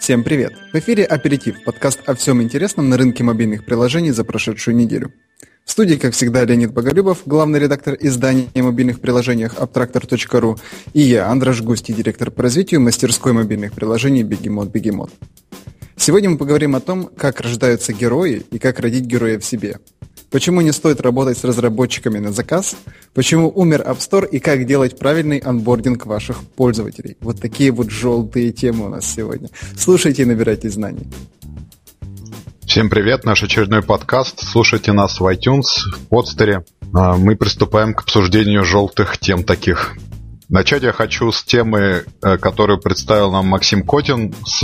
Всем привет! В эфире «Аперитив» – подкаст о всем интересном на рынке мобильных приложений за прошедшую неделю. В студии, как всегда, Леонид Боголюбов, главный редактор издания о мобильных приложениях Abtractor.ru и я, Андраш Густи, директор по развитию мастерской мобильных приложений Бегемот Бегемот. Сегодня мы поговорим о том, как рождаются герои и как родить героя в себе – Почему не стоит работать с разработчиками на заказ? Почему умер App Store и как делать правильный анбординг ваших пользователей? Вот такие вот желтые темы у нас сегодня. Слушайте и набирайте знаний. Всем привет, наш очередной подкаст. Слушайте нас в iTunes, в подстере. А, мы приступаем к обсуждению желтых тем таких. Начать я хочу с темы, э, которую представил нам Максим Котин с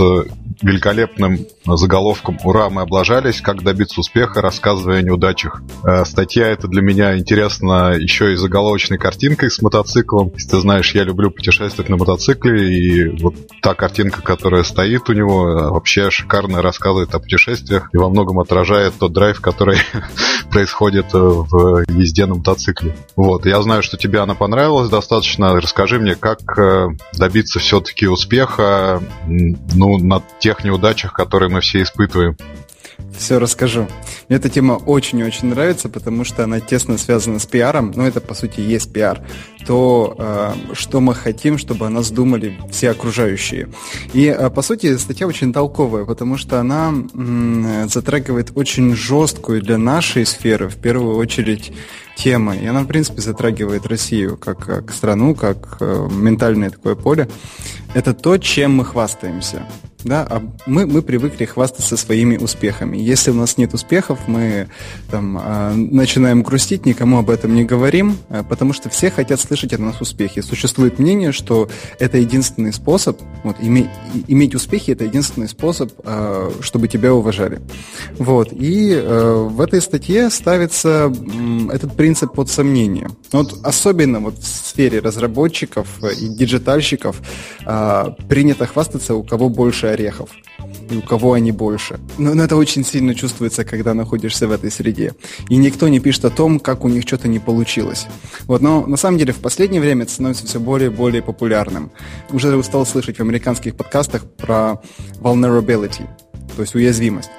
великолепным заголовком «Ура, мы облажались. Как добиться успеха, рассказывая о неудачах». Э, статья эта для меня интересна еще и заголовочной картинкой с мотоциклом. Если ты знаешь, я люблю путешествовать на мотоцикле, и вот та картинка, которая стоит у него, э, вообще шикарно рассказывает о путешествиях и во многом отражает тот драйв, который происходит в езде на мотоцикле. Вот, я знаю, что тебе она понравилась достаточно расскажи мне, как э, добиться все-таки успеха ну, на тех неудачах, которые мы все испытываем. Все расскажу. Мне эта тема очень-очень нравится, потому что она тесно связана с пиаром, ну это по сути есть пиар, то, э, что мы хотим, чтобы о нас думали все окружающие. И э, по сути статья очень толковая, потому что она м, затрагивает очень жесткую для нашей сферы, в первую очередь, тема. И она, в принципе, затрагивает Россию как, как страну, как э, ментальное такое поле. Это то, чем мы хвастаемся. Да, а мы, мы привыкли хвастаться своими успехами. Если у нас нет успехов, мы там, э, начинаем грустить, никому об этом не говорим, э, потому что все хотят слышать от нас успехи. Существует мнение, что это единственный способ, вот, име, иметь успехи это единственный способ, э, чтобы тебя уважали. Вот, и э, в этой статье ставится э, этот принцип под сомнение. Вот особенно вот в сфере разработчиков и диджитальщиков э, принято хвастаться, у кого больше орехов и у кого они больше. Но, но это очень сильно чувствуется, когда находишься в этой среде. И никто не пишет о том, как у них что-то не получилось. Вот, но на самом деле в последнее время это становится все более и более популярным. Уже устал слышать в американских подкастах про vulnerability, то есть уязвимость.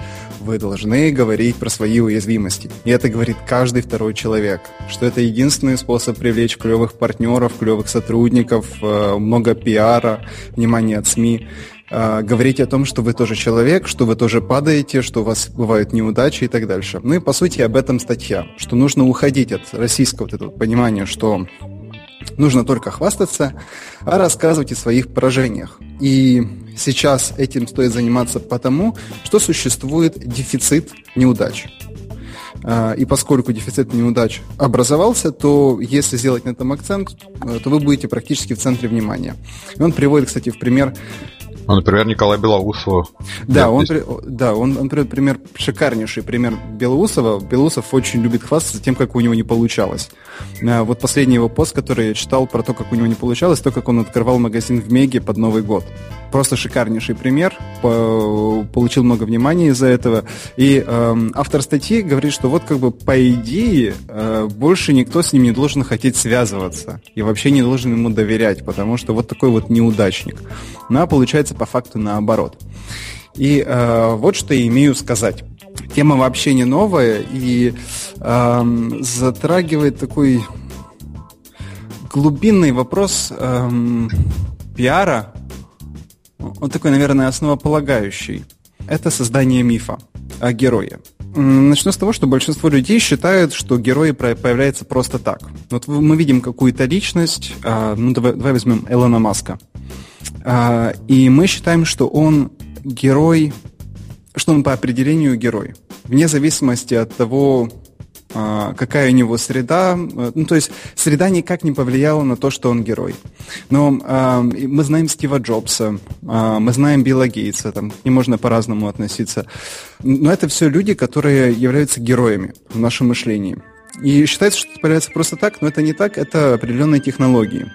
Вы должны говорить про свои уязвимости. И это говорит каждый второй человек, что это единственный способ привлечь клевых партнеров, клевых сотрудников, э, много пиара, внимание от СМИ. А, говорить о том, что вы тоже человек, что вы тоже падаете, что у вас бывают неудачи и так дальше. Ну и по сути об этом статья, что нужно уходить от российского вот этого понимания, что нужно только хвастаться, а рассказывать о своих поражениях. И сейчас этим стоит заниматься потому, что существует дефицит неудач. А, и поскольку дефицит неудач образовался, то если сделать на этом акцент, э, то вы будете практически в центре внимания. И он приводит, кстати, в пример ну, например, Николай Белоусова. Да, он, да он, он, например, шикарнейший пример Белоусова. Белоусов очень любит хвастаться тем, как у него не получалось. А, вот последний его пост, который я читал про то, как у него не получалось, то, как он открывал магазин в Меге под Новый год. Просто шикарнейший пример, получил много внимания из-за этого. И э, автор статьи говорит, что вот как бы по идее э, больше никто с ним не должен хотеть связываться и вообще не должен ему доверять, потому что вот такой вот неудачник. А получается по факту наоборот. И э, вот что я имею сказать. Тема вообще не новая и э, затрагивает такой глубинный вопрос э, пиара. Он такой, наверное, основополагающий. Это создание мифа о герое. Начну с того, что большинство людей считают, что герой появляется просто так. Вот мы видим какую-то личность, а, ну давай, давай возьмем Элона Маска. А, и мы считаем, что он герой, что он по определению герой. Вне зависимости от того, какая у него среда. Ну, то есть среда никак не повлияла на то, что он герой. Но э, мы знаем Стива Джобса, э, мы знаем Билла Гейтса, там, не можно по-разному относиться. Но это все люди, которые являются героями в нашем мышлении. И считается, что это появляется просто так, но это не так, это определенные технологии.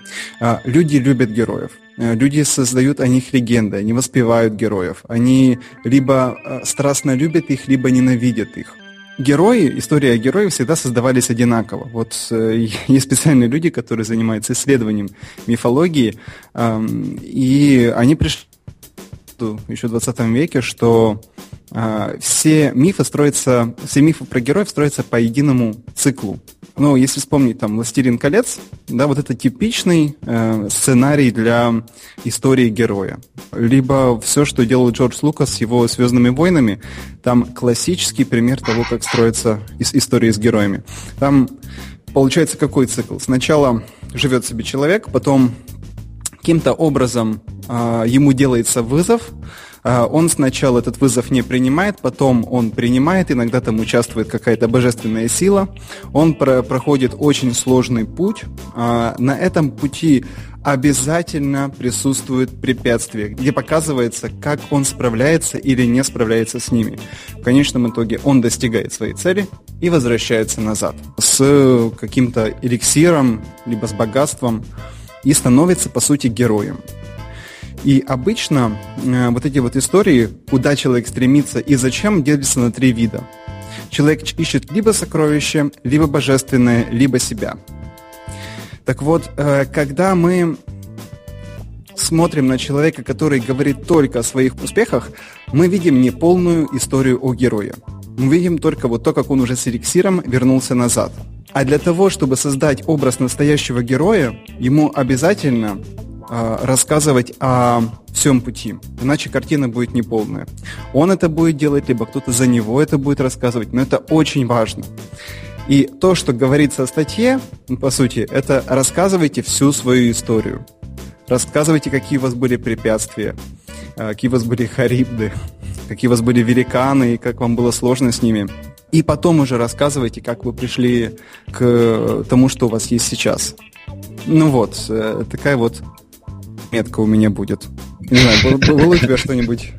Люди любят героев. Э, люди создают о них легенды, они воспевают героев. Они либо э, страстно любят их, либо ненавидят их. Герои, история героев всегда создавались одинаково. Вот э, есть специальные люди, которые занимаются исследованием мифологии, э, и они пришли еще в 20 веке, что э, все мифы строятся, все мифы про героев строятся по единому циклу. Ну, если вспомнить там «Властелин колец», да, вот это типичный э, сценарий для истории героя. Либо все, что делал Джордж Лукас с его «Звездными войнами», там классический пример того, как строится история с героями. Там получается какой цикл? Сначала живет себе человек, потом каким-то образом э, ему делается вызов, а, он сначала этот вызов не принимает, потом он принимает, иногда там участвует какая-то божественная сила, он про проходит очень сложный путь, а, на этом пути обязательно присутствует препятствие, где показывается, как он справляется или не справляется с ними. В конечном итоге он достигает своей цели и возвращается назад с каким-то эликсиром, либо с богатством и становится, по сути, героем. И обычно э, вот эти вот истории, куда человек стремится и зачем, делятся на три вида. Человек ищет либо сокровище, либо божественное, либо себя. Так вот, э, когда мы смотрим на человека, который говорит только о своих успехах, мы видим не полную историю о герое. Мы видим только вот то, как он уже с эликсиром вернулся назад. А для того, чтобы создать образ настоящего героя, ему обязательно э, рассказывать о всем пути, иначе картина будет неполная. Он это будет делать, либо кто-то за него это будет рассказывать, но это очень важно. И то, что говорится о статье, по сути, это рассказывайте всю свою историю. Рассказывайте, какие у вас были препятствия, а, какие у вас были харибды, какие у вас были великаны и как вам было сложно с ними. И потом уже рассказывайте, как вы пришли к тому, что у вас есть сейчас. Ну вот, э, такая вот метка у меня будет. Не знаю, было у тебя что-нибудь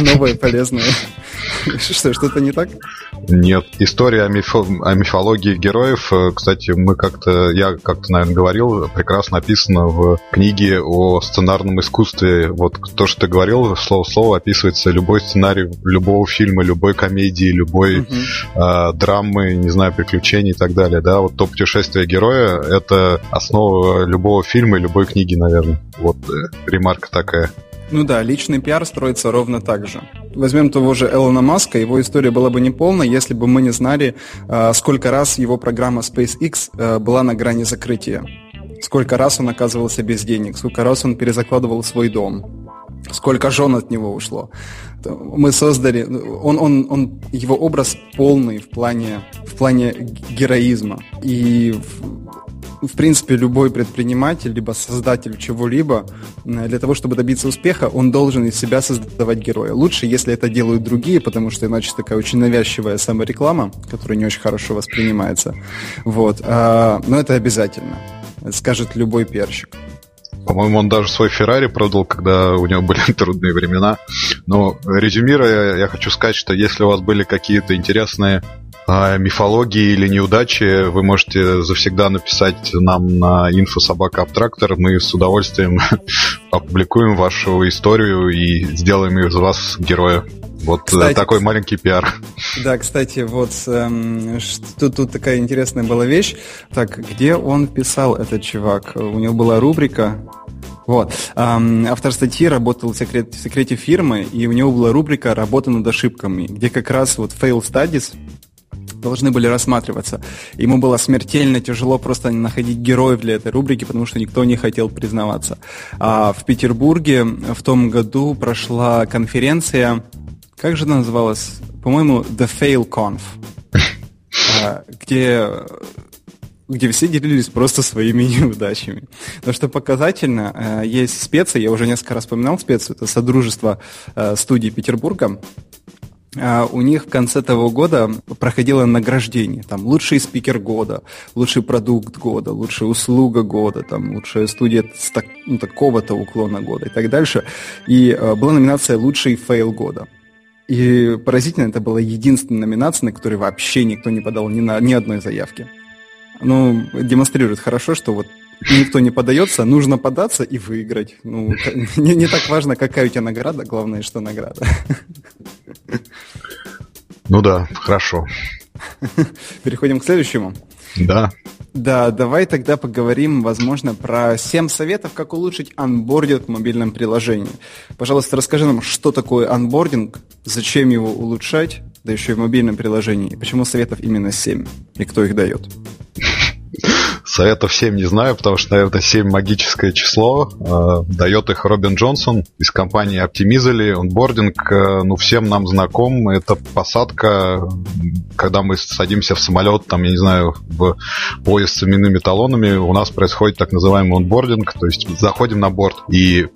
новое, полезное? Что, что-то не так? Нет. История о, мифо, о мифологии героев, э, кстати, мы как-то, я как-то, наверное, говорил, прекрасно описано в книге о сценарном искусстве. Вот то, что ты говорил, слово в слово описывается любой сценарий любого фильма, любой комедии, любой uh-huh. э, драмы, не знаю, приключений и так далее. Да, вот то путешествие героя — это основа любого фильма и любой книги, наверное. Вот э, ремарка такая. Ну да, личный пиар строится ровно так же. Возьмем того же Элона Маска, его история была бы неполна, если бы мы не знали, а, сколько раз его программа SpaceX а, была на грани закрытия. Сколько раз он оказывался без денег, сколько раз он перезакладывал свой дом, сколько жен от него ушло. Мы создали, он, он, он, его образ полный в плане, в плане героизма. И в принципе, любой предприниматель, либо создатель чего-либо, э, для того, чтобы добиться успеха, он должен из себя создавать героя. Лучше, если это делают другие, потому что иначе такая очень навязчивая самореклама, которая не очень хорошо воспринимается. Вот. А, но это обязательно, скажет любой перщик. По-моему, он даже свой Феррари продал, когда у него были трудные времена. Но резюмируя, я хочу сказать, что если у вас были какие-то интересные а, мифологии или неудачи, вы можете завсегда написать нам на инфособака-абтрактор. Мы с удовольствием опубликуем вашу историю и сделаем из вас героя. Вот э, кстати, такой маленький пиар. Да, кстати, вот эм, что, тут такая интересная была вещь. Так, где он писал этот чувак? У него была рубрика вот. Автор статьи работал в, секрет, в секрете фирмы, и у него была рубрика «Работа над ошибками», где как раз вот fail studies должны были рассматриваться. Ему было смертельно тяжело просто находить героев для этой рубрики, потому что никто не хотел признаваться. А в Петербурге в том году прошла конференция, как же она называлась? По-моему, The Fail Conf, а, где где все делились просто своими неудачами. Но что показательно, э, есть специя, я уже несколько раз вспоминал специю, это Содружество э, студий Петербурга, а, у них в конце того года проходило награждение. Там лучший спикер года, лучший продукт года, лучшая услуга года, там лучшая студия с так, ну, такого-то уклона года и так дальше. И э, была номинация лучший фейл года. И поразительно, это была единственная номинация, на которой вообще никто не подал ни, на, ни одной заявки. Ну, демонстрирует хорошо, что вот никто не подается, нужно податься и выиграть. Ну, не, не так важно, какая у тебя награда, главное, что награда. Ну да, хорошо. Переходим к следующему. Да. Да, давай тогда поговорим, возможно, про 7 советов, как улучшить анбординг в мобильном приложении. Пожалуйста, расскажи нам, что такое анбординг, зачем его улучшать, да еще и в мобильном приложении, и почему советов именно 7, и кто их дает. Советов 7 не знаю, потому что, наверное, 7 магическое число. Э, дает их Робин Джонсон из компании Optimizely. Онбординг, э, ну, всем нам знаком. Это посадка, когда мы садимся в самолет, там, я не знаю, в поезд с именными талонами, у нас происходит так называемый онбординг, то есть заходим на борт и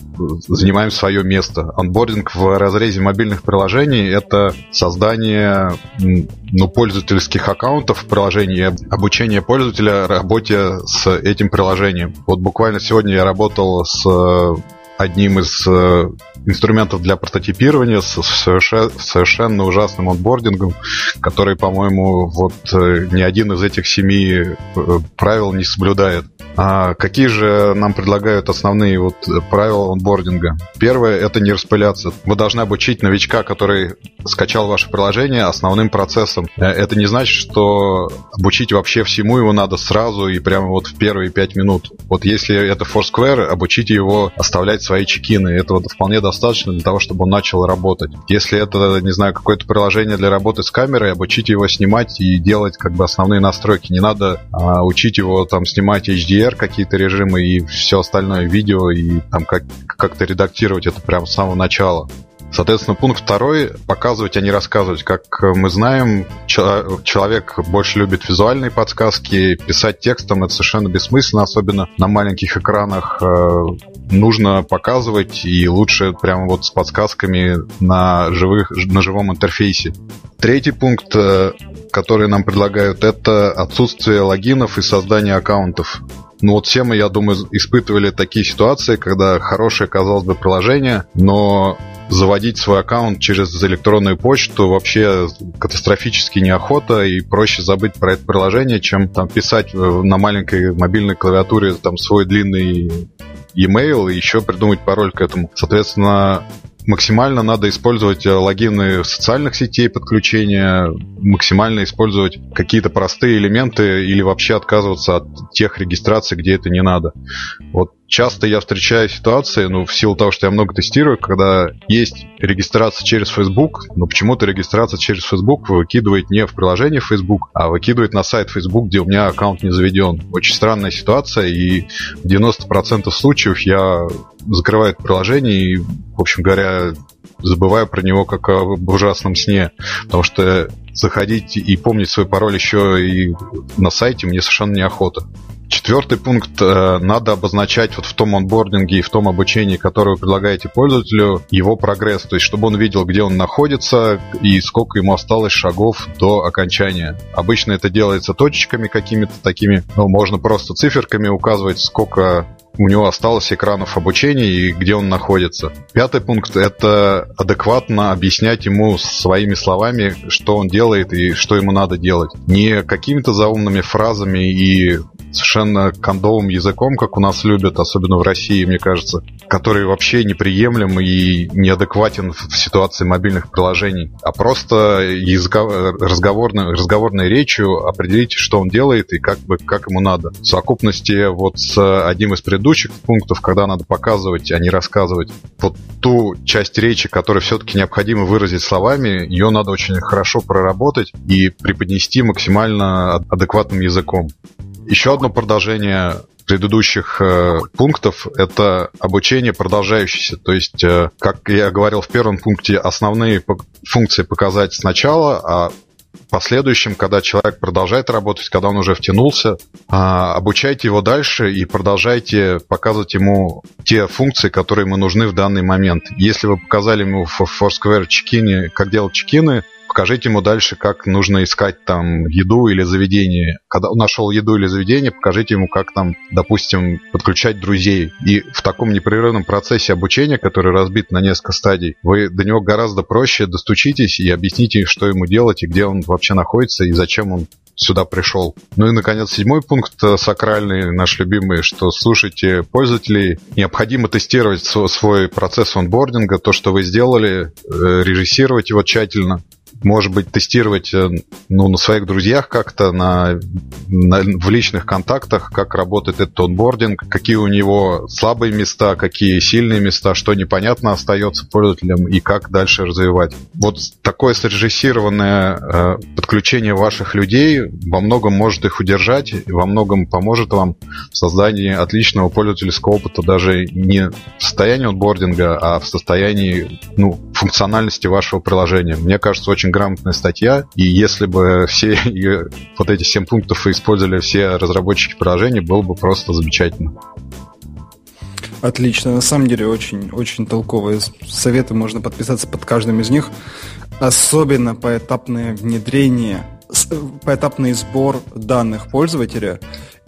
занимаем свое место. Онбординг в разрезе мобильных приложений — это создание ну, пользовательских аккаунтов в приложении, обучение пользователя работе с этим приложением. Вот буквально сегодня я работал с э, одним из э, инструментов для прототипирования с совершенно ужасным онбордингом, который, по-моему, вот э, ни один из этих семи правил не соблюдает. А какие же нам предлагают основные вот правила онбординга? Первое – это не распыляться. Вы должны обучить новичка, который скачал ваше приложение, основным процессом. Э, это не значит, что обучить вообще всему его надо сразу и прямо вот в первые пять минут. Вот если это Foursquare, обучите его оставлять свои чекины. Этого вполне достаточно для того, чтобы он начал работать. Если это, не знаю, какое-то приложение для работы с камерой, обучите его снимать и делать как бы основные настройки. Не надо а, учить его там снимать HDR какие-то режимы и все остальное видео и там как, как-то редактировать это прямо с самого начала. Соответственно, пункт второй – показывать, а не рассказывать. Как мы знаем, человек больше любит визуальные подсказки. Писать текстом – это совершенно бессмысленно, особенно на маленьких экранах. Э, нужно показывать, и лучше прямо вот с подсказками на, живых, на живом интерфейсе. Третий пункт, э, который нам предлагают, это отсутствие логинов и создание аккаунтов. Ну вот все мы, я думаю, испытывали такие ситуации, когда хорошее, казалось бы, приложение, но заводить свой аккаунт через электронную почту вообще катастрофически неохота и проще забыть про это приложение, чем там писать на маленькой мобильной клавиатуре там свой длинный e-mail и еще придумать пароль к этому. Соответственно, максимально надо использовать э, логины социальных сетей подключения, максимально использовать какие-то простые элементы или вообще отказываться от тех регистраций, где это не надо. Вот часто я встречаю ситуации, ну, в силу того, что я много тестирую, когда есть регистрация через Facebook, но почему-то регистрация через Facebook выкидывает не в приложение Facebook, а выкидывает на сайт Facebook, где у меня аккаунт не заведен. Очень странная ситуация, и в 90% случаев я закрываю это приложение и, в общем говоря, забываю про него как об ужасном сне. Потому что заходить и помнить свой пароль еще и на сайте мне совершенно неохота. Четвертый пункт. Э, надо обозначать вот в том онбординге и в том обучении, которое вы предлагаете пользователю, его прогресс. То есть, чтобы он видел, где он находится и сколько ему осталось шагов до окончания. Обычно это делается точечками какими-то такими. Ну, можно просто циферками указывать, сколько у него осталось экранов обучения и где он находится. Пятый пункт – это адекватно объяснять ему своими словами, что он делает и что ему надо делать. Не какими-то заумными фразами и совершенно кондовым языком, как у нас любят, особенно в России, мне кажется, который вообще неприемлем и неадекватен в ситуации мобильных приложений, а просто разговорной, разговорной речью определить, что он делает и как, бы, как ему надо. В совокупности вот с одним из предыдущих пунктов, когда надо показывать, а не рассказывать, вот ту часть речи, которую все-таки необходимо выразить словами, ее надо очень хорошо проработать и преподнести максимально адекватным языком. Еще одно продолжение предыдущих э, пунктов – это обучение продолжающееся. То есть, э, как я говорил в первом пункте, основные по- функции показать сначала, а последующем, когда человек продолжает работать, когда он уже втянулся, э, обучайте его дальше и продолжайте показывать ему те функции, которые ему нужны в данный момент. Если вы показали ему в Foursquare чекины, как делать чекины, покажите ему дальше, как нужно искать там еду или заведение. Когда он нашел еду или заведение, покажите ему, как там, допустим, подключать друзей. И в таком непрерывном процессе обучения, который разбит на несколько стадий, вы до него гораздо проще достучитесь и объясните, что ему делать и где он вообще находится и зачем он сюда пришел. Ну и, наконец, седьмой пункт э, сакральный, наш любимый, что слушайте пользователей. Необходимо тестировать свой процесс онбординга, то, что вы сделали, э, режиссировать его тщательно может быть, тестировать э, ну, на своих друзьях как-то, на, на, в личных контактах, как работает этот онбординг, какие у него слабые места, какие сильные места, что непонятно остается пользователям и как дальше развивать. Вот такое срежиссированное э, подключение ваших людей во многом может их удержать, во многом поможет вам в создании отличного пользовательского опыта даже не в состоянии онбординга, а в состоянии ну, функциональности вашего приложения. Мне кажется, очень грамотная статья, и если бы все ее, вот эти семь пунктов использовали все разработчики приложений, было бы просто замечательно. Отлично. На самом деле очень, очень толковые советы. Можно подписаться под каждым из них. Особенно поэтапное внедрение, поэтапный сбор данных пользователя,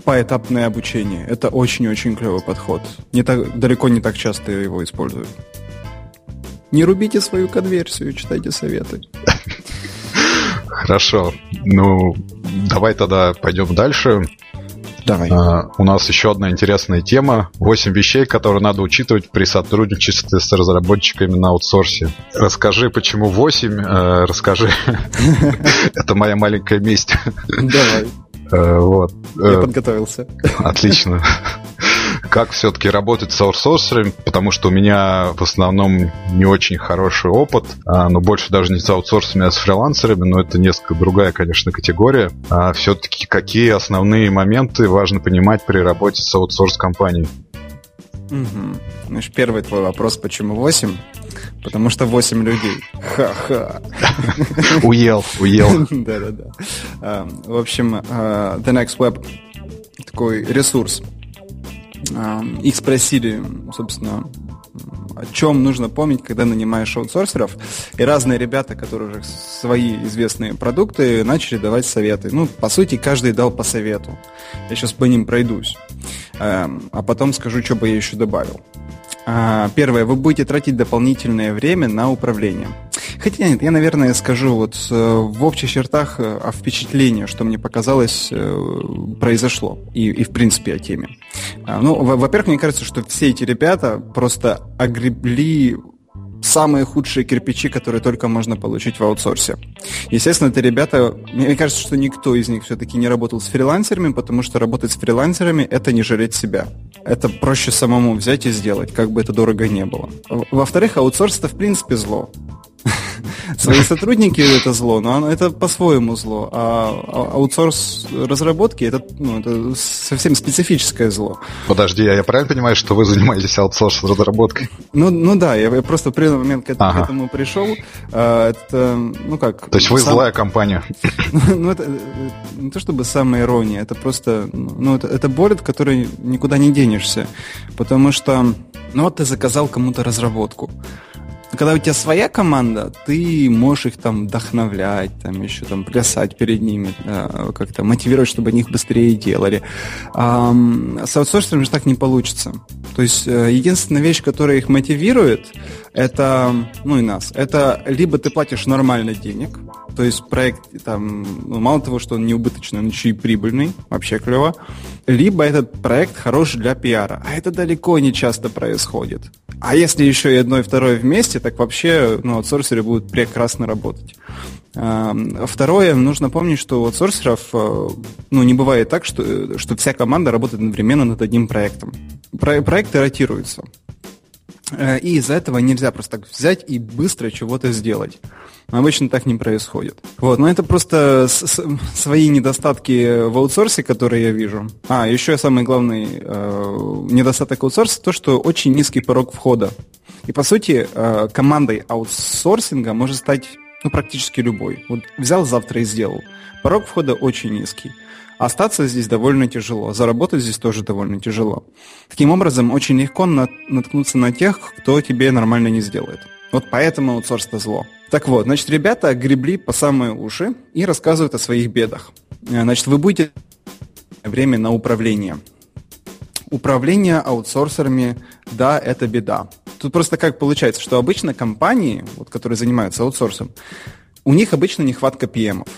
поэтапное обучение. Это очень-очень клевый подход. Не так, далеко не так часто его используют. Не рубите свою конверсию, читайте советы. Хорошо. Ну, давай тогда пойдем дальше. Давай. Uh, у нас еще одна интересная тема. Восемь вещей, которые надо учитывать при сотрудничестве с разработчиками на аутсорсе. Расскажи, почему восемь. Uh, расскажи. Это моя маленькая месть. Давай. Uh, вот. Я подготовился. Отлично как все-таки работать с аутсорсерами, потому что у меня в основном не очень хороший опыт, а, но больше даже не с аутсорсерами, а с фрилансерами, но это несколько другая, конечно, категория. А все-таки какие основные моменты важно понимать при работе с аутсорс-компанией? Угу. Значит, первый твой вопрос, почему 8? Потому что 8 людей. Ха-ха. Уел, уел. Да-да-да. А, в общем, а, The Next Web такой ресурс, их спросили, собственно, о чем нужно помнить, когда нанимаешь аутсорсеров. И разные ребята, которые уже свои известные продукты, начали давать советы. Ну, по сути, каждый дал по совету. Я сейчас по ним пройдусь. А потом скажу, что бы я еще добавил. А, первое, вы будете тратить дополнительное время на управление. Хотя нет, я, наверное, скажу вот э, в общих чертах э, о впечатлении, что мне показалось, э, произошло. И, и в принципе, о теме. А, ну, во-первых, мне кажется, что все эти ребята просто огребли самые худшие кирпичи, которые только можно получить в аутсорсе. Естественно, это ребята, мне кажется, что никто из них все-таки не работал с фрилансерами, потому что работать с фрилансерами – это не жалеть себя. Это проще самому взять и сделать, как бы это дорого не было. Во-вторых, аутсорс – это в принципе зло. Свои сотрудники это зло, но это по-своему зло. А, а аутсорс разработки это, ну, это совсем специфическое зло. Подожди, а я правильно понимаю, что вы занимаетесь аутсорс разработкой? Ну, ну да, я, просто в определенный момент к, этому, ага. к этому пришел. А, это, ну как... То есть вы сам... злая компания? ну, это не то чтобы самая ирония, это просто, ну, это, это боль, от которой никуда не денешься. Потому что, ну вот ты заказал кому-то разработку. Когда у тебя своя команда, ты можешь их там вдохновлять, там еще там плясать перед ними, да, как-то мотивировать, чтобы они их быстрее делали. А, с аутсорсером же так не получится. То есть э, единственная вещь, которая их мотивирует, это, ну и нас, это либо ты платишь нормально денег, то есть проект там, ну, мало того, что он не убыточный, он еще и прибыльный, вообще клево, либо этот проект хорош для пиара, а это далеко не часто происходит. А если еще и одно и второе вместе, так вообще ну, аутсорсеры будут прекрасно работать. Второе, нужно помнить, что у аутсорсеров э, ну, не бывает так, что, что вся команда работает одновременно над одним проектом. Про проекты ротируются. Э, и из-за этого нельзя просто так взять и быстро чего-то сделать. Обычно так не происходит. Вот, но это просто свои недостатки в аутсорсе, которые я вижу. А, еще самый главный э, недостаток аутсорса то, что очень низкий порог входа. И по сути, э, командой аутсорсинга может стать ну, практически любой. Вот взял завтра и сделал. Порог входа очень низкий. Остаться здесь довольно тяжело, заработать здесь тоже довольно тяжело. Таким образом, очень легко наткнуться на тех, кто тебе нормально не сделает. Вот поэтому аутсорс это зло. Так вот, значит, ребята гребли по самые уши и рассказывают о своих бедах. Э, значит, вы будете время на управление. Управление аутсорсерами, да, это беда. Тут просто как получается, что обычно компании, вот, которые занимаются аутсорсом, у них обычно нехватка PM-ов.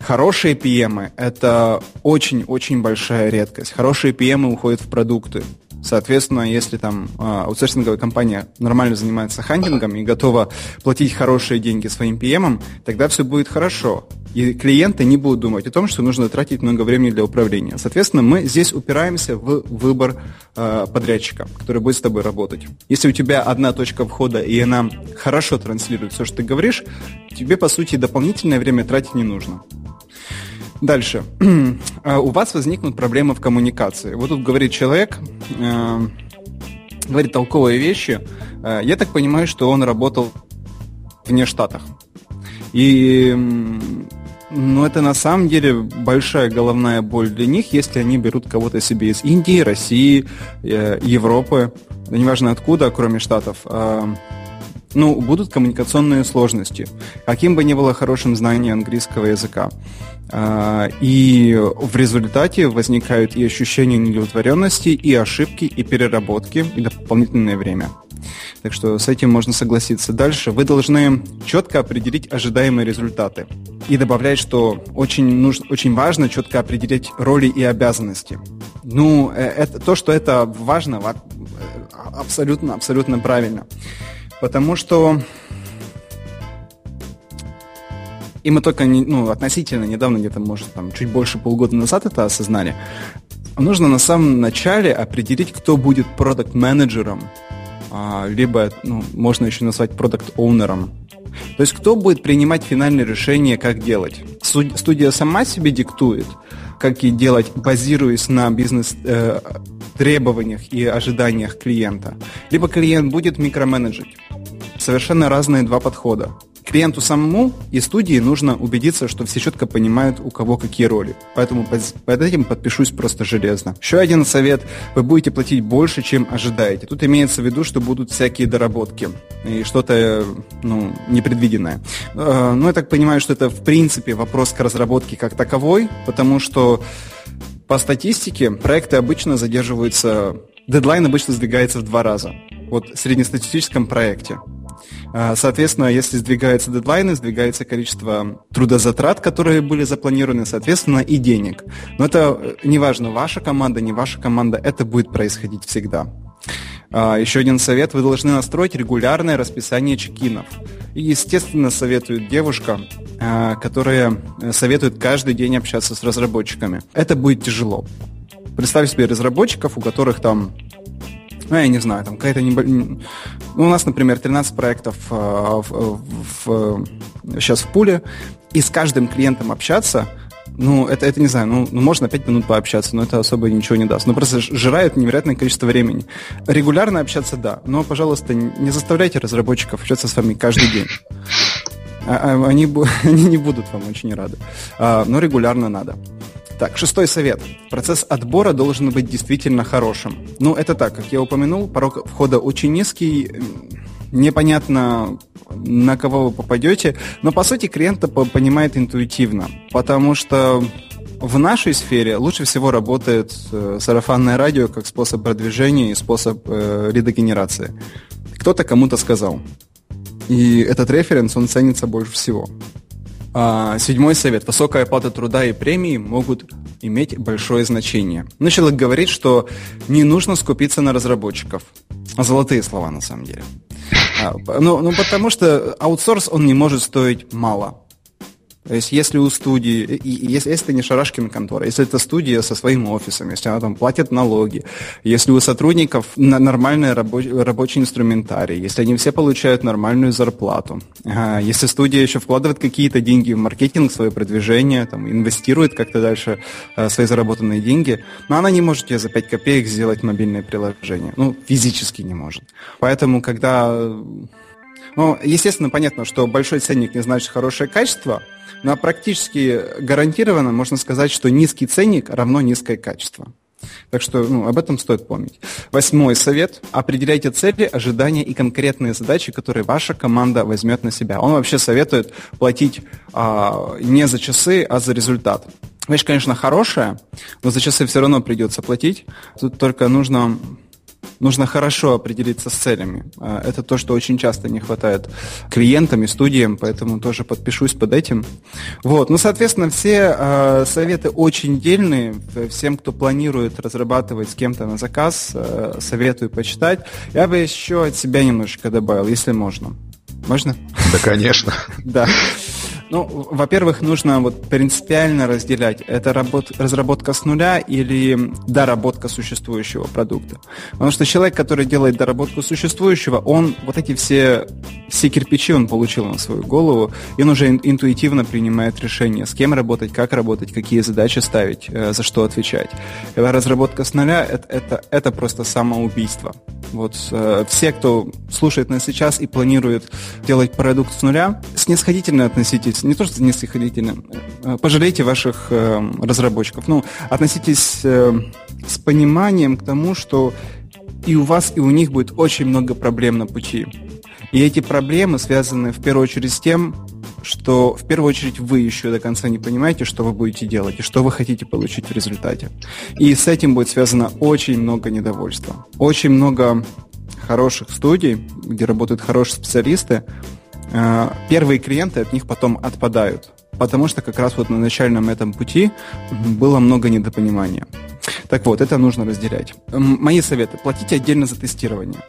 Хорошие PM – это очень-очень большая редкость. Хорошие PM уходят в продукты. Соответственно, если там а, аутсорсинговая компания нормально занимается хантингом и готова платить хорошие деньги своим PM, тогда все будет хорошо. И клиенты не будут думать о том, что нужно тратить много времени для управления. Соответственно, мы здесь упираемся в выбор э, подрядчика, который будет с тобой работать. Если у тебя одна точка входа, и она хорошо транслирует все, что ты говоришь, тебе, по сути, дополнительное время тратить не нужно. Дальше. А, у вас возникнут проблемы в коммуникации. Вот тут говорит человек, э, говорит толковые вещи. Э, я так понимаю, что он работал вне Штатах. И ну, это на самом деле большая головная боль для них, если они берут кого-то себе из Индии, России, э, Европы, неважно откуда, кроме Штатов. Э, ну, будут коммуникационные сложности, каким бы ни было хорошим знание английского языка. А, и в результате возникают и ощущения неудовлетворенности, и ошибки, и переработки, и дополнительное время. Так что с этим можно согласиться. Дальше вы должны четко определить ожидаемые результаты. И добавлять, что очень, нужно, очень важно четко определить роли и обязанности. Ну, э, это, то, что это важно, э, абсолютно, абсолютно правильно. Потому что и мы только ну, относительно недавно, где-то, может, там, чуть больше полгода назад это осознали. Нужно на самом начале определить, кто будет продукт-менеджером, а, либо, ну, можно еще назвать продукт-оунером. То есть кто будет принимать финальное решение, как делать. Студия сама себе диктует, как ей делать, базируясь на бизнес-требованиях э, и ожиданиях клиента. Либо клиент будет микроменеджить. Совершенно разные два подхода клиенту самому и студии нужно убедиться, что все четко понимают, у кого какие роли. Поэтому под этим подпишусь просто железно. Еще один совет. Вы будете платить больше, чем ожидаете. Тут имеется в виду, что будут всякие доработки и что-то ну, непредвиденное. Э, ну, я так понимаю, что это в принципе вопрос к разработке как таковой, потому что по статистике проекты обычно задерживаются, дедлайн обычно сдвигается в два раза. Вот в среднестатистическом проекте. А, соответственно, если сдвигаются дедлайны, сдвигается количество трудозатрат, которые были запланированы, соответственно, и денег. Но это э, неважно, ваша команда, не ваша команда, это будет происходить всегда. А, еще один совет. Вы должны настроить регулярное расписание чекинов. И, естественно, советует девушка, а, которая э, советует каждый день общаться с разработчиками. Это будет тяжело. Представь себе разработчиков, у которых там ну, я не знаю, там какая-то небольшая... Ну, у нас, например, 13 проектов э, в, в, сейчас в пуле, и с каждым клиентом общаться, ну, это, это не знаю, ну, ну, можно 5 минут пообщаться, но это особо ничего не даст. Ну, просто жирает невероятное количество времени. Регулярно общаться, да, но, пожалуйста, не заставляйте разработчиков общаться с вами каждый день. А, а, они, они не будут вам очень рады. А, но регулярно надо. Так, шестой совет. Процесс отбора должен быть действительно хорошим. Ну, это так, как я упомянул, порог входа очень низкий, непонятно, на кого вы попадете, но, по сути, клиент понимает интуитивно, потому что в нашей сфере лучше всего работает э, сарафанное радио как способ продвижения и способ э, лидогенерации. Кто-то кому-то сказал. И этот референс, он ценится больше всего. А, седьмой совет. Высокая оплата труда и премии могут иметь большое значение. Ну, человек говорит, что не нужно скупиться на разработчиков. Золотые слова, на самом деле. А, ну, ну, потому что аутсорс, он не может стоить мало. То есть, если у студии, если, если это не Шарашкина контора, если это студия со своим офисом, если она там платит налоги, если у сотрудников нормальный рабочий, рабочий инструментарий, если они все получают нормальную зарплату, если студия еще вкладывает какие-то деньги в маркетинг, свое продвижение, там, инвестирует как-то дальше э, свои заработанные деньги, но она не может тебе за 5 копеек сделать мобильное приложение. Ну, физически не может. Поэтому, когда ну, естественно, понятно, что большой ценник не значит хорошее качество, но практически гарантированно можно сказать, что низкий ценник равно низкое качество. Так что ну, об этом стоит помнить. Восьмой совет. Определяйте цели, ожидания и конкретные задачи, которые ваша команда возьмет на себя. Он вообще советует платить а, не за часы, а за результат. Вещь, конечно, хорошая, но за часы все равно придется платить. Тут только нужно Нужно хорошо определиться с целями. А, это то, что очень часто не хватает клиентам и студиям, поэтому тоже подпишусь под этим. Вот. Ну, соответственно, все э, советы очень дельные. Всем, кто планирует разрабатывать с кем-то на заказ, э, советую почитать. Я бы еще от себя немножечко добавил, если можно. Можно? Да, конечно. Да. Ну, во-первых, нужно вот принципиально разделять, это работ, разработка с нуля или доработка существующего продукта. Потому что человек, который делает доработку существующего, он вот эти все, все кирпичи он получил на свою голову, и он уже интуитивно принимает решение, с кем работать, как работать, какие задачи ставить, э, за что отвечать. Когда разработка с нуля, это, это, это просто самоубийство. Вот э, все, кто слушает нас сейчас и планирует делать продукт с нуля, снисходительно относитесь не то что снисходительно, э, пожалейте ваших э, разработчиков. Ну, относитесь э, с пониманием к тому, что и у вас, и у них будет очень много проблем на пути. И эти проблемы связаны в первую очередь с тем, что в первую очередь вы еще до конца не понимаете, что вы будете делать и что вы хотите получить в результате. И с этим будет связано очень много недовольства. Очень много хороших студий, где работают хорошие специалисты, Э, первые клиенты от них потом отпадают, потому что как раз вот на начальном этом пути было много недопонимания. Так вот, это нужно разделять. Мои советы. Платите отдельно за тестирование.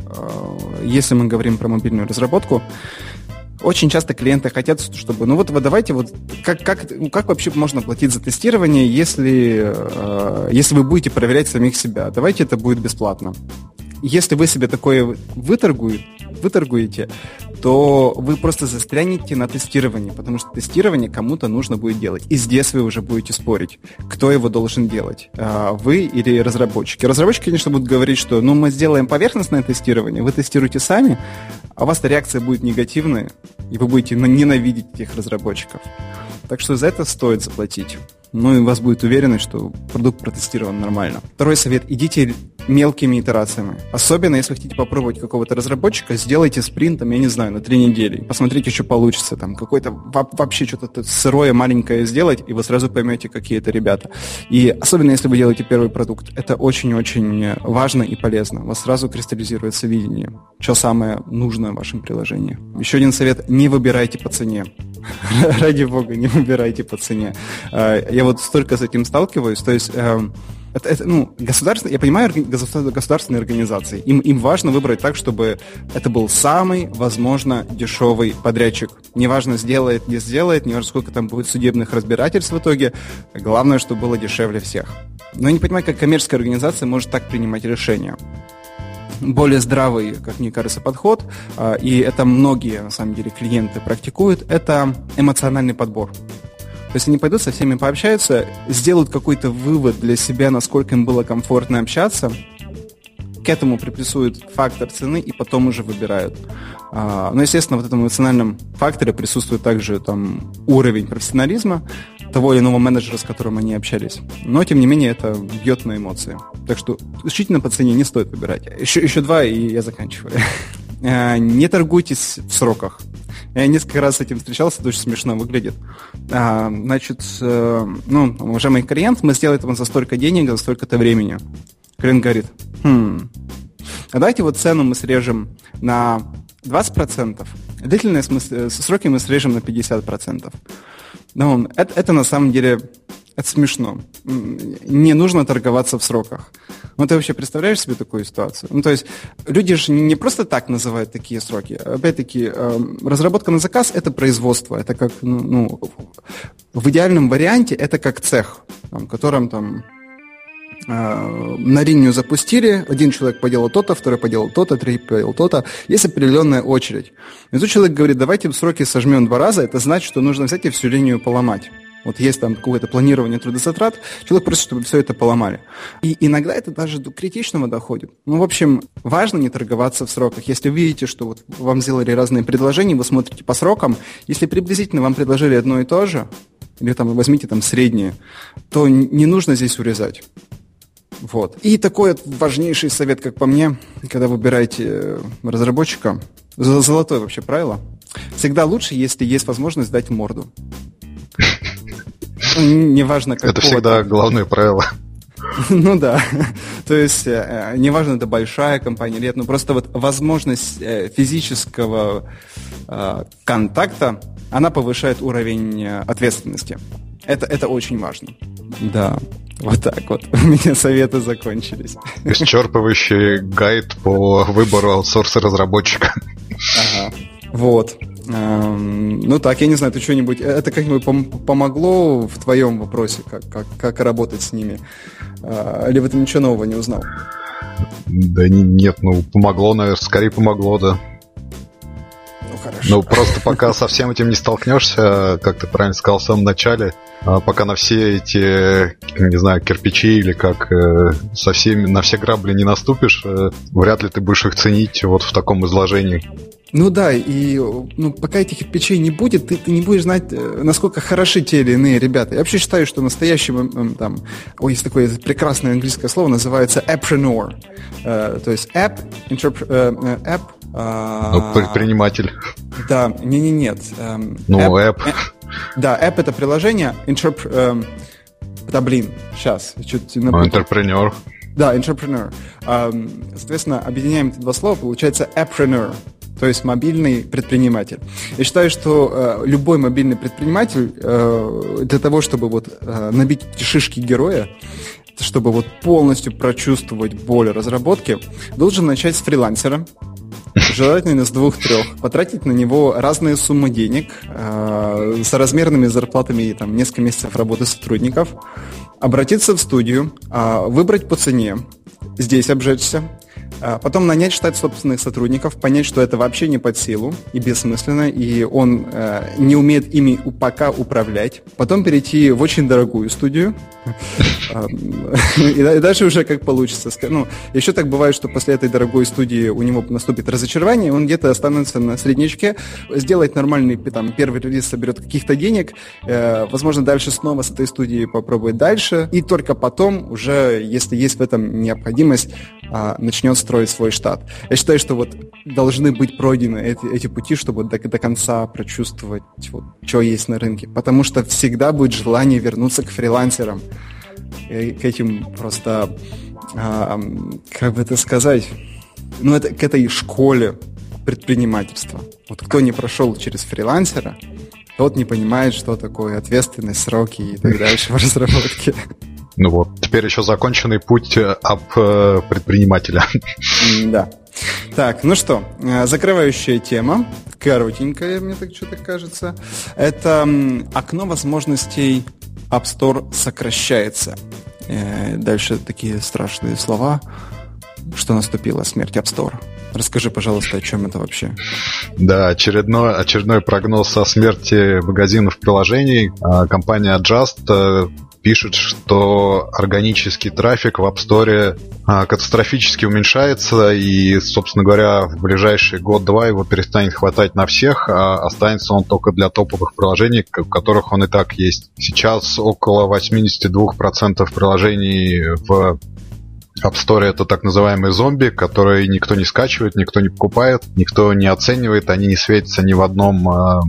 Э, если мы говорим про мобильную разработку, очень часто клиенты хотят, чтобы, ну вот, вот давайте вот, как, как, ну, как вообще можно платить за тестирование, если, э, если вы будете проверять самих себя? Давайте это будет бесплатно если вы себе такое выторгуете, выторгуете, то вы просто застрянете на тестировании, потому что тестирование кому-то нужно будет делать. И здесь вы уже будете спорить, кто его должен делать, а, вы или разработчики. Разработчики, конечно, будут говорить, что ну мы сделаем поверхностное тестирование, вы тестируете сами, а у вас реакция будет негативная, и вы будете ненавидеть этих разработчиков. Так что за это стоит заплатить. Ну и у вас будет уверенность, что продукт протестирован нормально. Второй совет. Идите мелкими итерациями. Особенно, если хотите попробовать какого-то разработчика, сделайте спринтом, я не знаю, на три недели. Посмотрите, что получится. Там какой-то вообще что-то сырое, маленькое сделать, и вы сразу поймете, какие это ребята. И особенно, если вы делаете первый продукт, это очень-очень важно и полезно. У вас сразу кристаллизируется видение, что самое нужное в вашем приложении. Еще один совет. Не выбирайте по цене. Ради бога, не выбирайте по цене. А, вот столько с этим сталкиваюсь. То есть эм, это, это, ну, государственные, я понимаю государственные организации. Им, им важно выбрать так, чтобы это был самый, возможно, дешевый подрядчик. Неважно, сделает, не сделает, неважно, сколько там будет судебных разбирательств в итоге. Главное, чтобы было дешевле всех. Но я не понимаю, как коммерческая организация может так принимать решения более здравый, как мне кажется, подход, а, и это многие, на самом деле, клиенты практикуют, это эмоциональный подбор. То есть они пойдут со всеми пообщаются, сделают какой-то вывод для себя, насколько им было комфортно общаться, к этому приписуют фактор цены и потом уже выбирают. А, но, естественно, в этом эмоциональном факторе присутствует также там, уровень профессионализма того или иного менеджера, с которым они общались. Но, тем не менее, это бьет на эмоции. Так что исключительно по цене не стоит выбирать. Еще, еще два, и я заканчиваю. А, не торгуйтесь в сроках. Я несколько раз с этим встречался, это очень смешно выглядит. А, значит, э, ну, уважаемый клиент, мы сделаем это за столько денег, за столько-то времени. Клиент говорит, хм, а давайте вот цену мы срежем на 20%, длительные смысле, сроки мы срежем на 50%. Ну, это, это на самом деле это смешно. Не нужно торговаться в сроках. Ну, ты вообще представляешь себе такую ситуацию? Ну, то есть люди же не просто так называют такие сроки. Опять-таки, эм, разработка на заказ – это производство. Это как, ну, ну в идеальном варианте это как цех, в котором там э, на линию запустили, один человек поделал то-то, второй поделал то-то, третий поделал то-то. Есть определенная очередь. И тут человек говорит, давайте сроки сожмем два раза, это значит, что нужно взять и всю линию поломать вот есть там какое-то планирование трудозатрат, человек просит, чтобы все это поломали. И иногда это даже до критичного доходит. Ну, в общем, важно не торговаться в сроках. Если вы видите, что вот вам сделали разные предложения, вы смотрите по срокам, если приблизительно вам предложили одно и то же, или там возьмите там среднее, то не нужно здесь урезать. Вот. И такой важнейший совет, как по мне, когда выбираете э, разработчика, золотое вообще правило, всегда лучше, если есть возможность дать морду. Неважно, как. Это всегда главное правило. Ну да. То есть, э, неважно, это большая компания или нет, но просто вот возможность э, физического э, контакта, она повышает уровень ответственности. Это, это очень важно. Да. Вот так вот. У меня советы закончились. Исчерпывающий гайд по выбору аутсорса-разработчика. Ага. Вот. Эм, ну так, я не знаю, ты что-нибудь... Это как-нибудь пом- помогло в твоем вопросе, как, как, как работать с ними? Э, или ты ничего нового не узнал? Да нет, ну помогло, наверное, скорее помогло, да. Ну, хорошо. Ну, просто пока со всем этим не столкнешься, как ты правильно сказал в самом начале, а пока на все эти, не знаю, кирпичи или как э, со всеми, на все грабли не наступишь, э, вряд ли ты будешь их ценить вот в таком изложении. Ну да, и ну, пока этих кирпичей не будет, ты, ты не будешь знать, э, насколько хороши те или иные ребята. Я вообще считаю, что настоящим там, ой, есть такое прекрасное английское слово, называется appreneur. Э, то есть app, interp, э, app э, ну, предприниматель. Да, не, не, нет. Э, ну, app. app. Да, app это приложение, интерп... Э, да, блин, сейчас. Чуть ну, entrepreneur. Да, entrepreneur. Эм, соответственно, объединяем эти два слова, получается appreneur, то есть мобильный предприниматель. Я считаю, что э, любой мобильный предприниматель э, для того, чтобы вот э, набить шишки героя, чтобы вот полностью прочувствовать боль разработки, должен начать с фрилансера, желательно с двух-трех, потратить на него разные суммы денег э, с размерными зарплатами и там несколько месяцев работы сотрудников, обратиться в студию, э, выбрать по цене, здесь обжечься, потом нанять штат собственных сотрудников, понять, что это вообще не под силу и бессмысленно, и он э, не умеет ими пока управлять. Потом перейти в очень дорогую студию. И дальше уже как получится. Ну, еще так бывает, что после этой дорогой студии у него наступит разочарование, он где-то останется на среднячке, сделает нормальный там, первый релиз, соберет каких-то денег, э, возможно, дальше снова с этой студии попробует дальше, и только потом уже, если есть в этом необходимость, а, начнет строить свой штат. Я считаю, что вот должны быть пройдены эти, эти пути, чтобы до, до конца прочувствовать, вот, что есть на рынке. Потому что всегда будет желание вернуться к фрилансерам, и к этим просто, а, как бы это сказать, ну, это, к этой школе предпринимательства. Вот кто не прошел через фрилансера, тот не понимает, что такое ответственность, сроки и так дальше в разработке. Ну вот, теперь еще законченный путь об э, предпринимателя. Да. Так, ну что, э, закрывающая тема, коротенькая, мне так что-то кажется. Это окно возможностей App Store сокращается. Э, дальше такие страшные слова, что наступила смерть App Store. Расскажи, пожалуйста, о чем это вообще? Да, очередной, очередной прогноз о смерти магазинов приложений. А, компания Just пишет, что органический трафик в App Store а, катастрофически уменьшается, и, собственно говоря, в ближайший год-два его перестанет хватать на всех, а останется он только для топовых приложений, в которых он и так есть. Сейчас около 82% приложений в App Store это так называемые зомби, которые никто не скачивает, никто не покупает, никто не оценивает, они не светятся ни в одном а,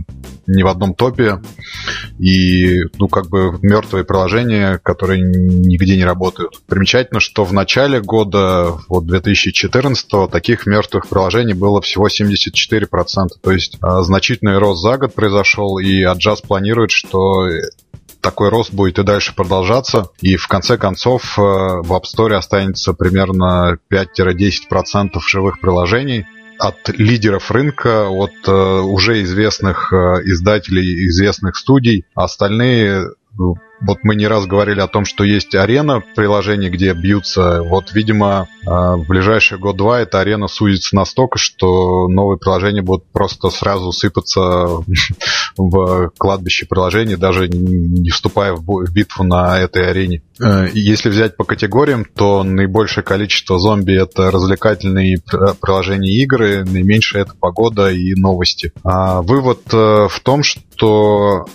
ни в одном топе. И, ну, как бы мертвые приложения, которые нигде не работают. Примечательно, что в начале года, вот 2014 таких мертвых приложений было всего 74%. То есть а, значительный рост за год произошел, и Adjust планирует, что такой рост будет и дальше продолжаться. И в конце концов э, в App Store останется примерно 5-10% живых приложений от лидеров рынка, от э, уже известных э, издателей, известных студий. Остальные вот мы не раз говорили о том, что есть арена приложений, где бьются. Вот, видимо, а, в ближайший год-два эта арена сузится настолько, что новые приложения будут просто сразу сыпаться в кладбище приложений, даже не вступая в битву на этой арене. Э, если взять по категориям, то наибольшее количество зомби это развлекательные приложения игры, наименьшее это погода и новости. А вывод э, в том, что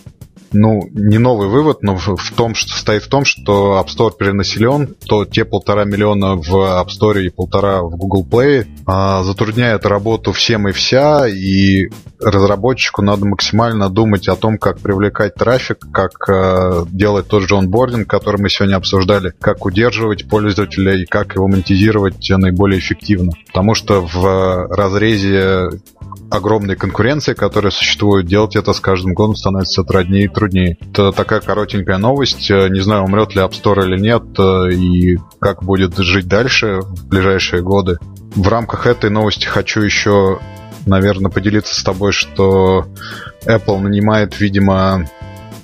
ну, не новый вывод, но в, том, что стоит в том, что App Store перенаселен, то те полтора миллиона в App Store и полтора в Google Play а, затрудняют работу всем и вся, и разработчику надо максимально думать о том, как привлекать трафик, как а, делать тот же онбординг, который мы сегодня обсуждали, как удерживать пользователя и как его монетизировать наиболее эффективно. Потому что в разрезе огромной конкуренции, которая существует, делать это с каждым годом становится труднее и труднее. Это такая коротенькая новость. Не знаю, умрет ли App Store или нет, и как будет жить дальше в ближайшие годы. В рамках этой новости хочу еще, наверное, поделиться с тобой, что Apple нанимает, видимо, Э,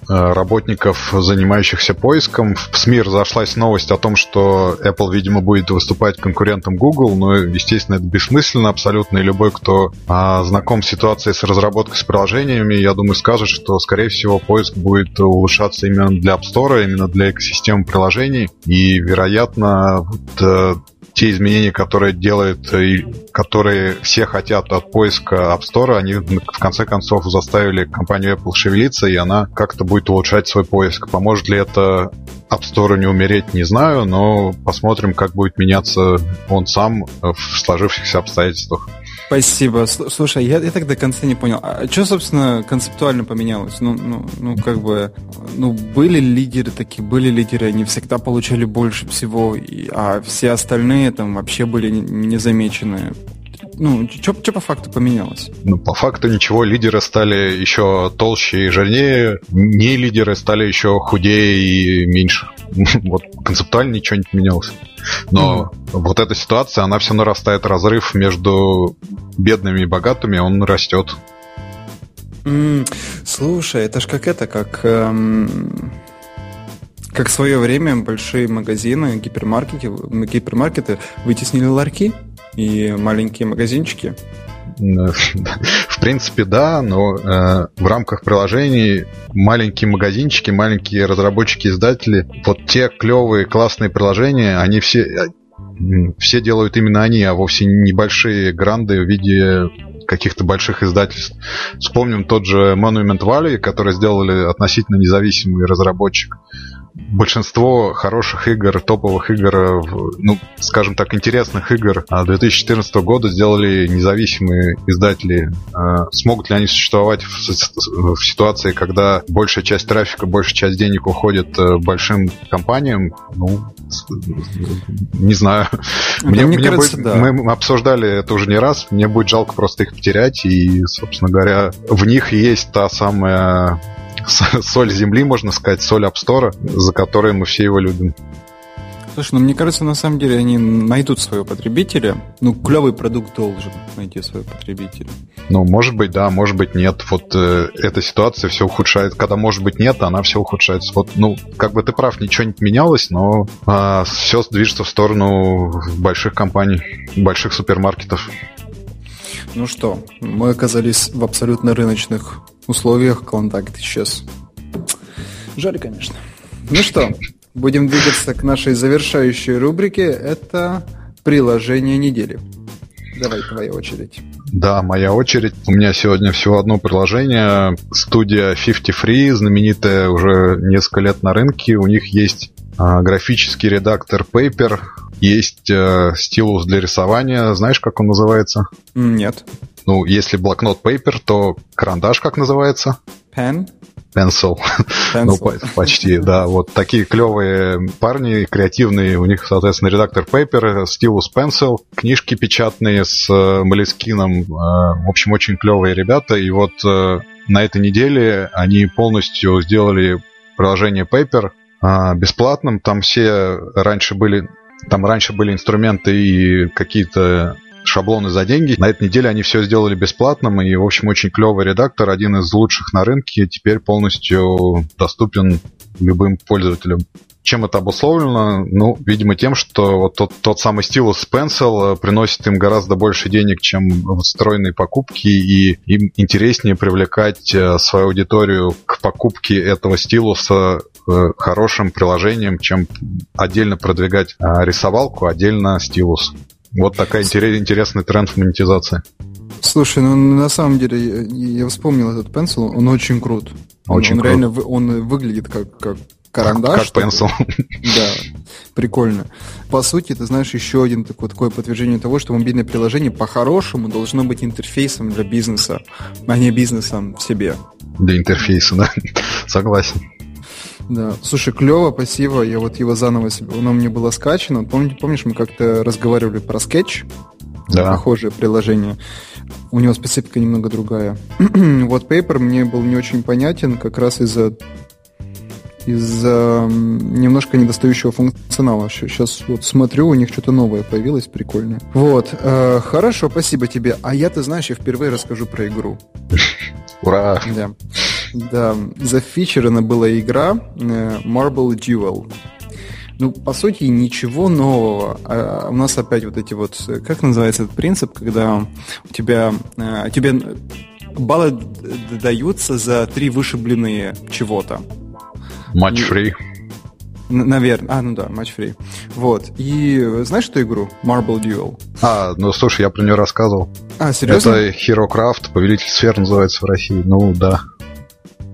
работников, занимающихся поиском. В СМИ разошлась новость о том, что Apple, видимо, будет выступать конкурентом Google, но, естественно, это бессмысленно абсолютно, и любой, кто а, знаком с ситуацией с разработкой с приложениями, я думаю, скажет, что, скорее всего, поиск будет улучшаться именно для App Store, именно для экосистемы приложений, и, вероятно, вот, э, те изменения, которые делают и которые все хотят от поиска App Store, они в конце концов заставили компанию Apple шевелиться, и она как-то будет улучшать свой поиск. Поможет ли это App Store не умереть, не знаю, но посмотрим, как будет меняться он сам в сложившихся обстоятельствах. Спасибо. Слушай, я, я так до конца не понял. А что, собственно, концептуально поменялось? Ну, ну, ну, как бы, ну, были лидеры такие, были лидеры, они всегда получали больше всего, и, а все остальные там вообще были незамечены. Ну, что по факту поменялось? Ну, по факту ничего. Лидеры стали еще толще и жирнее. Не лидеры стали еще худее и меньше. Вот концептуально ничего не поменялось. Но mm-hmm. вот эта ситуация, она все нарастает. Разрыв между бедными и богатыми, он растет. Mm, слушай, это ж как это, как... Эм... Как в свое время большие магазины, гипермаркеты, гипермаркеты вытеснили ларьки и маленькие магазинчики. В принципе, да, но э, в рамках приложений маленькие магазинчики, маленькие разработчики-издатели, вот те клевые, классные приложения, они все, э, все делают именно они, а вовсе небольшие гранды в виде каких-то больших издательств. Вспомним тот же Monument Valley, который сделали относительно независимый разработчик большинство хороших игр, топовых игр, ну, скажем так, интересных игр 2014 года сделали независимые издатели. А, смогут ли они существовать в, в ситуации, когда большая часть трафика, большая часть денег уходит э, большим компаниям? Ну, не знаю. Мне, мне, мне кажется, будет, да. Мы обсуждали это уже не раз. Мне будет жалко просто их потерять. И, собственно говоря, в них есть та самая соль земли, можно сказать, соль App Store, за которой мы все его любим. Слушай, ну мне кажется, на самом деле они найдут своего потребителя. Ну, клевый продукт должен найти своего потребителя. Ну, может быть, да, может быть, нет. Вот э, эта ситуация все ухудшает. Когда может быть нет, она все ухудшается. Вот, ну, как бы ты прав, ничего не менялось, но э, а, все движется в сторону больших компаний, больших супермаркетов. Ну что, мы оказались в абсолютно рыночных условиях. Контакт исчез. Жаль, конечно. Ну что, будем двигаться к нашей завершающей рубрике. Это приложение недели. Давай, твоя очередь. Да, моя очередь. У меня сегодня всего одно приложение. Студия 50 Free, знаменитая уже несколько лет на рынке. У них есть а, графический редактор Paper, есть э, стилус для рисования. Знаешь, как он называется? Нет. Ну, если блокнот Paper, то карандаш как называется? Pen. Pencil. Pencil. ну, почти, да. Вот такие клевые парни, креативные. У них, соответственно, редактор Paper, стилус Pencil, книжки печатные с э, Молескином. Э, в общем, очень клевые ребята. И вот э, на этой неделе они полностью сделали приложение Paper бесплатным. Там все раньше были там раньше были инструменты и какие-то шаблоны за деньги. На этой неделе они все сделали бесплатным, и, в общем, очень клевый редактор, один из лучших на рынке, теперь полностью доступен любым пользователям. Чем это обусловлено? Ну, видимо, тем, что вот тот, тот самый стилус Pencil э, приносит им гораздо больше денег, чем встроенные покупки, и им интереснее привлекать э, свою аудиторию к покупке этого стилуса э, хорошим приложением, чем отдельно продвигать рисовалку, отдельно стилус. Вот такая интересный тренд в монетизации. Слушай, ну на самом деле я, я вспомнил этот Pencil, он очень крут. Очень он, он реально он выглядит как, как карандаш. Как пенсил. Да, прикольно. По сути, ты знаешь, еще один такое, такое подтверждение того, что мобильное приложение по-хорошему должно быть интерфейсом для бизнеса, а не бизнесом в себе. Для интерфейса, да. Согласен. Да, слушай, клево, спасибо. Я вот его заново себе, оно мне было скачано. Помни, помнишь, мы как-то разговаривали про скетч? Да. Похожее приложение. У него специфика немного другая. вот Paper мне был не очень понятен как раз из-за из-за немножко недостающего функционала. Сейчас вот смотрю, у них что-то новое появилось, прикольное. Вот, э, хорошо, спасибо тебе. А я, ты знаешь, я впервые расскажу про игру. Ура! Да. Да, зафичерена была игра э, Marble Duel. Ну, по сути, ничего нового. А у нас опять вот эти вот... Как называется этот принцип, когда у тебя... Э, тебе баллы даются за три вышибленные чего-то. Матч фри. Наверное. А, ну да, матч фри. Вот. И знаешь эту игру? Marble Duel. А, ну слушай, я про нее рассказывал. А, серьезно? Это Hero Craft, Повелитель сфер называется в России. Ну да.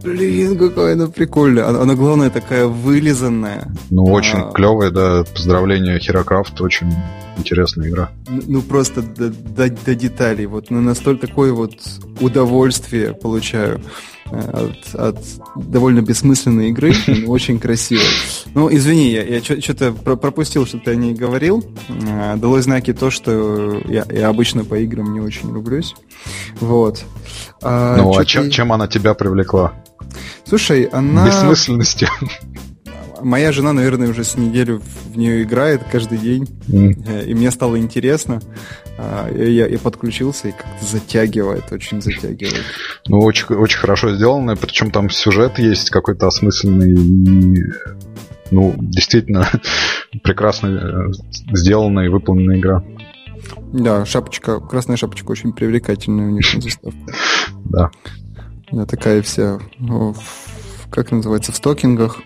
Блин, какая она прикольная. Она, она главное, такая вылизанная. Ну, очень а... клевая, да. Поздравления, Херокрафт. Очень интересная игра. Ну, ну просто до, до, до деталей. Вот ну, настолько такое вот удовольствие получаю э, от, от довольно бессмысленной игры. Очень красивой. Ну, извини, я, я что-то пропустил, что ты о ней говорил. Э, Дало знаки то, что я, я обычно по играм не очень люблюсь. Вот. А, ну, а чем, чем она тебя привлекла? Слушай, она... Бессмысленностью. Моя жена, наверное, уже с неделю в нее играет каждый день. Mm. И мне стало интересно. А, я, я подключился и как-то затягивает, очень затягивает. Ну, очень, очень хорошо сделано, причем там сюжет есть какой-то осмысленный и ну, действительно прекрасно э, сделанная и выполненная игра. Да, шапочка, красная шапочка очень привлекательная у них на заставке. Да. Да, такая вся, в, как называется, в стокингах,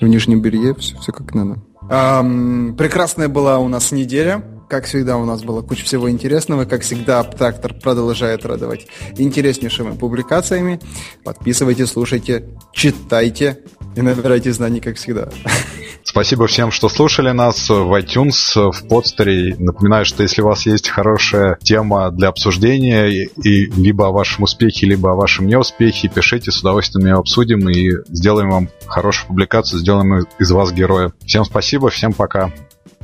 в нижнем белье, все, все как надо. Um, прекрасная была у нас неделя. Как всегда, у нас была куча всего интересного. Как всегда, Абтрактор продолжает радовать интереснейшими публикациями. Подписывайтесь, слушайте, читайте и набирайте знаний, как всегда. Спасибо всем, что слушали нас в iTunes, в подстере. Напоминаю, что если у вас есть хорошая тема для обсуждения, и либо о вашем успехе, либо о вашем неуспехе, пишите, с удовольствием ее обсудим и сделаем вам хорошую публикацию, сделаем из вас героя. Всем спасибо, всем пока.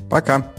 Пока.